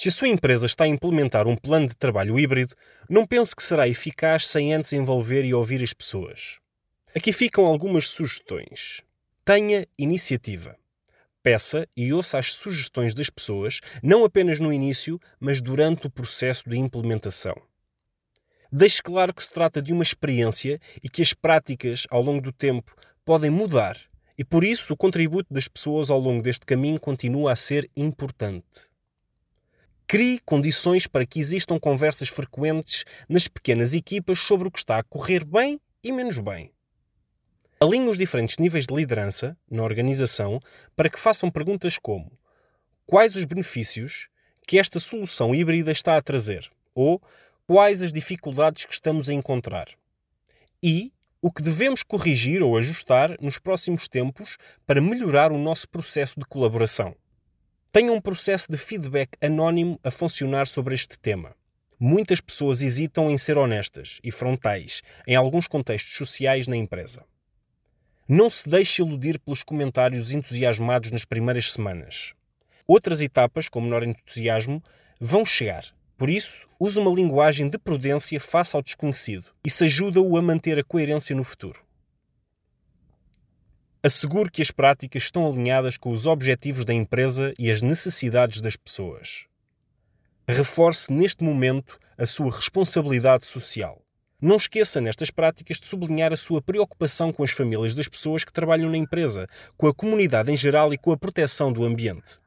Se a sua empresa está a implementar um plano de trabalho híbrido, não pense que será eficaz sem antes envolver e ouvir as pessoas. Aqui ficam algumas sugestões. Tenha iniciativa. Peça e ouça as sugestões das pessoas, não apenas no início, mas durante o processo de implementação. Deixe claro que se trata de uma experiência e que as práticas, ao longo do tempo, podem mudar, e por isso o contributo das pessoas ao longo deste caminho continua a ser importante. Crie condições para que existam conversas frequentes nas pequenas equipas sobre o que está a correr bem e menos bem. Alinhe os diferentes níveis de liderança na organização para que façam perguntas como: quais os benefícios que esta solução híbrida está a trazer? Ou quais as dificuldades que estamos a encontrar? E o que devemos corrigir ou ajustar nos próximos tempos para melhorar o nosso processo de colaboração? Tenha um processo de feedback anónimo a funcionar sobre este tema. Muitas pessoas hesitam em ser honestas e frontais em alguns contextos sociais na empresa. Não se deixe iludir pelos comentários entusiasmados nas primeiras semanas. Outras etapas, com menor entusiasmo, vão chegar. Por isso, use uma linguagem de prudência face ao desconhecido. Isso ajuda-o a manter a coerência no futuro. Assegure que as práticas estão alinhadas com os objetivos da empresa e as necessidades das pessoas. Reforce neste momento a sua responsabilidade social. Não esqueça nestas práticas de sublinhar a sua preocupação com as famílias das pessoas que trabalham na empresa, com a comunidade em geral e com a proteção do ambiente.